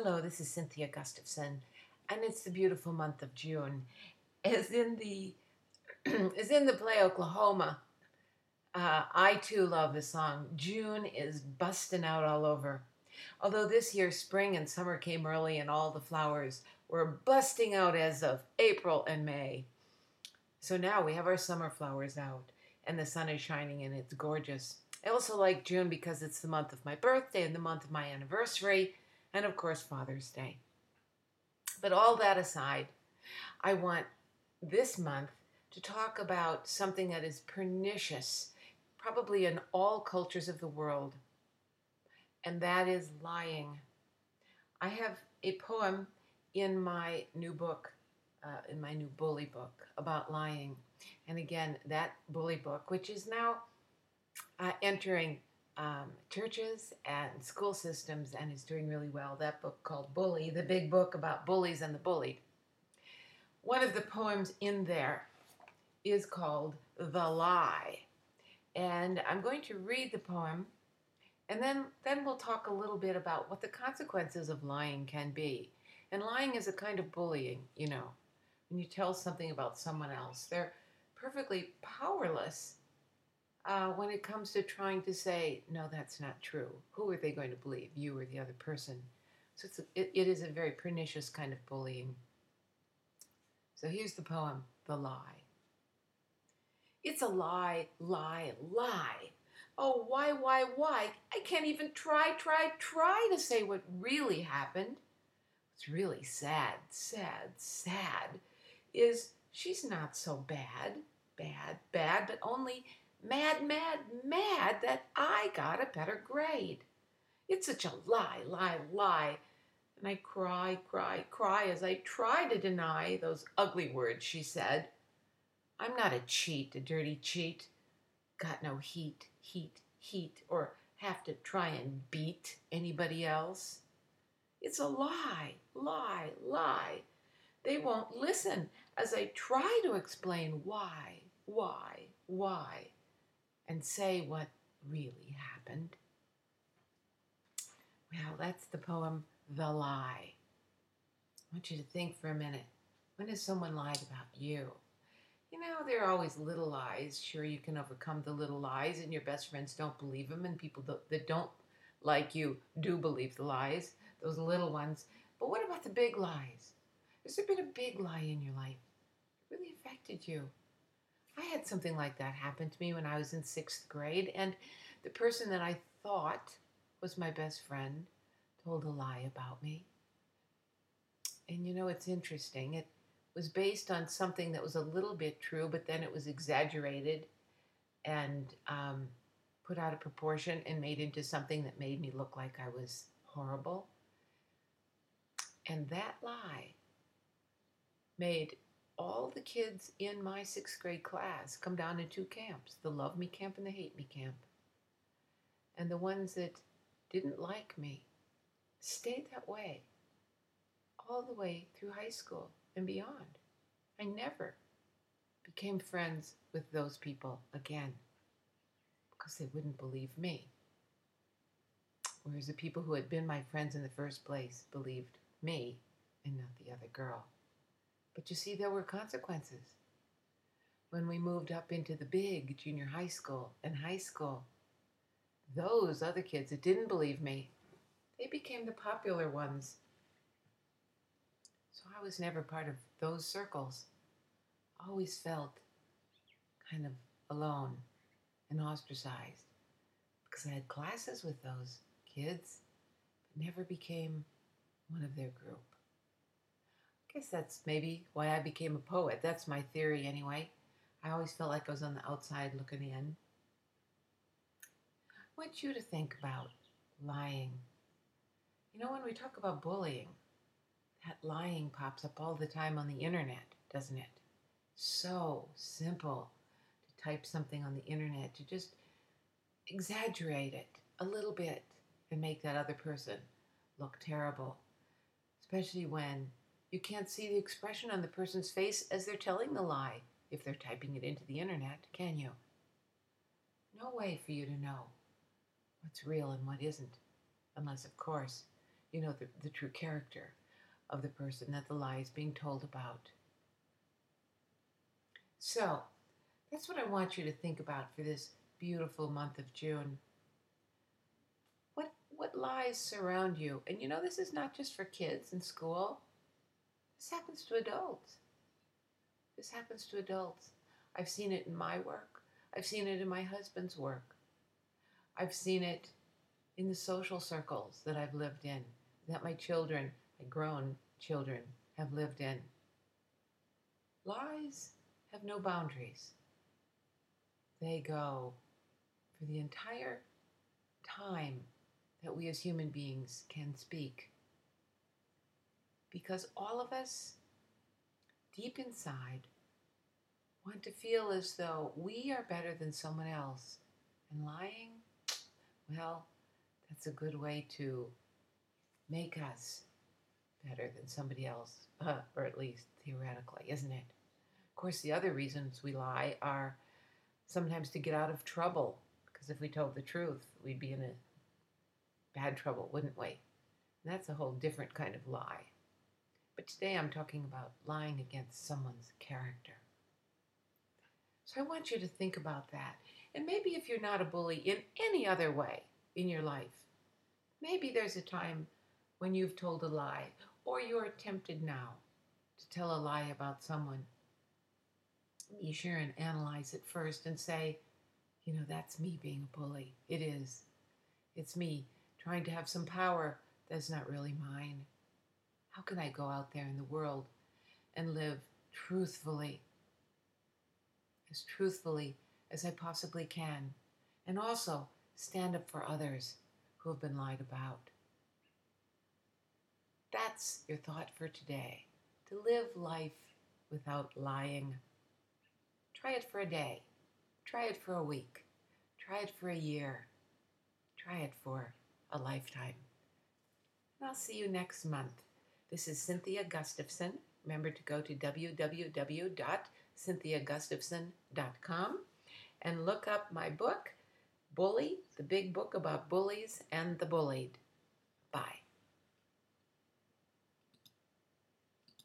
Hello, this is Cynthia Gustavson, and it's the beautiful month of June. As in the as in the play Oklahoma, uh, I too love the song. June is busting out all over. Although this year spring and summer came early and all the flowers were busting out as of April and May. So now we have our summer flowers out and the sun is shining and it's gorgeous. I also like June because it's the month of my birthday and the month of my anniversary and of course Father's Day. But all that aside, I want this month to talk about something that is pernicious, probably in all cultures of the world, and that is lying. I have a poem in my new book, uh, in my new bully book about lying. And again, that bully book, which is now uh, entering um, churches and school systems and is doing really well, that book called Bully, the big book about bullies and the bullied. One of the poems in there is called The Lie. And I'm going to read the poem and then, then we'll talk a little bit about what the consequences of lying can be. And lying is a kind of bullying, you know. When you tell something about someone else, they're perfectly powerless uh, when it comes to trying to say, no, that's not true. Who are they going to believe, you or the other person? So it's a, it, it is a very pernicious kind of bullying. So here's the poem The Lie. It's a lie, lie, lie. Oh, why, why, why? I can't even try, try, try to say what really happened. What's really sad, sad, sad is she's not so bad, bad, bad, but only mad, mad, mad that I got a better grade. It's such a lie, lie, lie. And I cry, cry, cry as I try to deny those ugly words she said. I'm not a cheat, a dirty cheat. Got no heat, heat, heat, or have to try and beat anybody else. It's a lie, lie, lie. They won't listen as I try to explain why, why, why, and say what really happened. Well, that's the poem The Lie. I want you to think for a minute. When has someone lied about you? You know, there are always little lies. Sure, you can overcome the little lies, and your best friends don't believe them, and people that don't like you do believe the lies, those little ones. But what about the big lies? Has there been a big lie in your life? It really affected you. I had something like that happen to me when I was in sixth grade, and the person that I thought was my best friend told a lie about me. And you know, it's interesting. It was based on something that was a little bit true, but then it was exaggerated and um, put out of proportion and made into something that made me look like I was horrible. And that lie made all the kids in my sixth grade class come down in two camps the love me camp and the hate me camp. And the ones that didn't like me stayed that way all the way through high school and beyond. I never became friends with those people again because they wouldn't believe me. Whereas the people who had been my friends in the first place believed me and not the other girl. But you see, there were consequences. When we moved up into the big junior high school and high school, those other kids that didn't believe me, they became the popular ones so I was never part of those circles. Always felt kind of alone and ostracized because I had classes with those kids, but never became one of their group. Guess that's maybe why I became a poet. That's my theory anyway. I always felt like I was on the outside looking in. I want you to think about lying. You know, when we talk about bullying, that lying pops up all the time on the internet, doesn't it? So simple to type something on the internet, to just exaggerate it a little bit and make that other person look terrible. Especially when you can't see the expression on the person's face as they're telling the lie if they're typing it into the internet, can you? No way for you to know what's real and what isn't, unless, of course, you know, the, the true character of the person that the lie is being told about. So, that's what I want you to think about for this beautiful month of June. What what lies surround you? And you know this is not just for kids in school. This happens to adults. This happens to adults. I've seen it in my work. I've seen it in my husband's work. I've seen it in the social circles that I've lived in, that my children, my grown children, have lived in. Lies have no boundaries. They go for the entire time that we as human beings can speak. Because all of us, deep inside, want to feel as though we are better than someone else. And lying, well, that's a good way to make us better than somebody else, uh, or at least theoretically, isn't it? Of course, the other reasons we lie are sometimes to get out of trouble, because if we told the truth, we'd be in a bad trouble, wouldn't we? And that's a whole different kind of lie. But today I'm talking about lying against someone's character. So I want you to think about that. And maybe if you're not a bully in any other way in your life, maybe there's a time when you've told a lie or you're tempted now to tell a lie about someone. Be sure and analyze it first and say, you know, that's me being a bully. It is. It's me trying to have some power that's not really mine. How can I go out there in the world and live truthfully as truthfully as I possibly can, and also stand up for others who have been lied about. That's your thought for today to live life without lying. Try it for a day, try it for a week, try it for a year, try it for a lifetime. And I'll see you next month. This is Cynthia Gustavson. Remember to go to www.cynthiagustavson.com and look up my book, Bully, the big book about bullies and the bullied. Bye.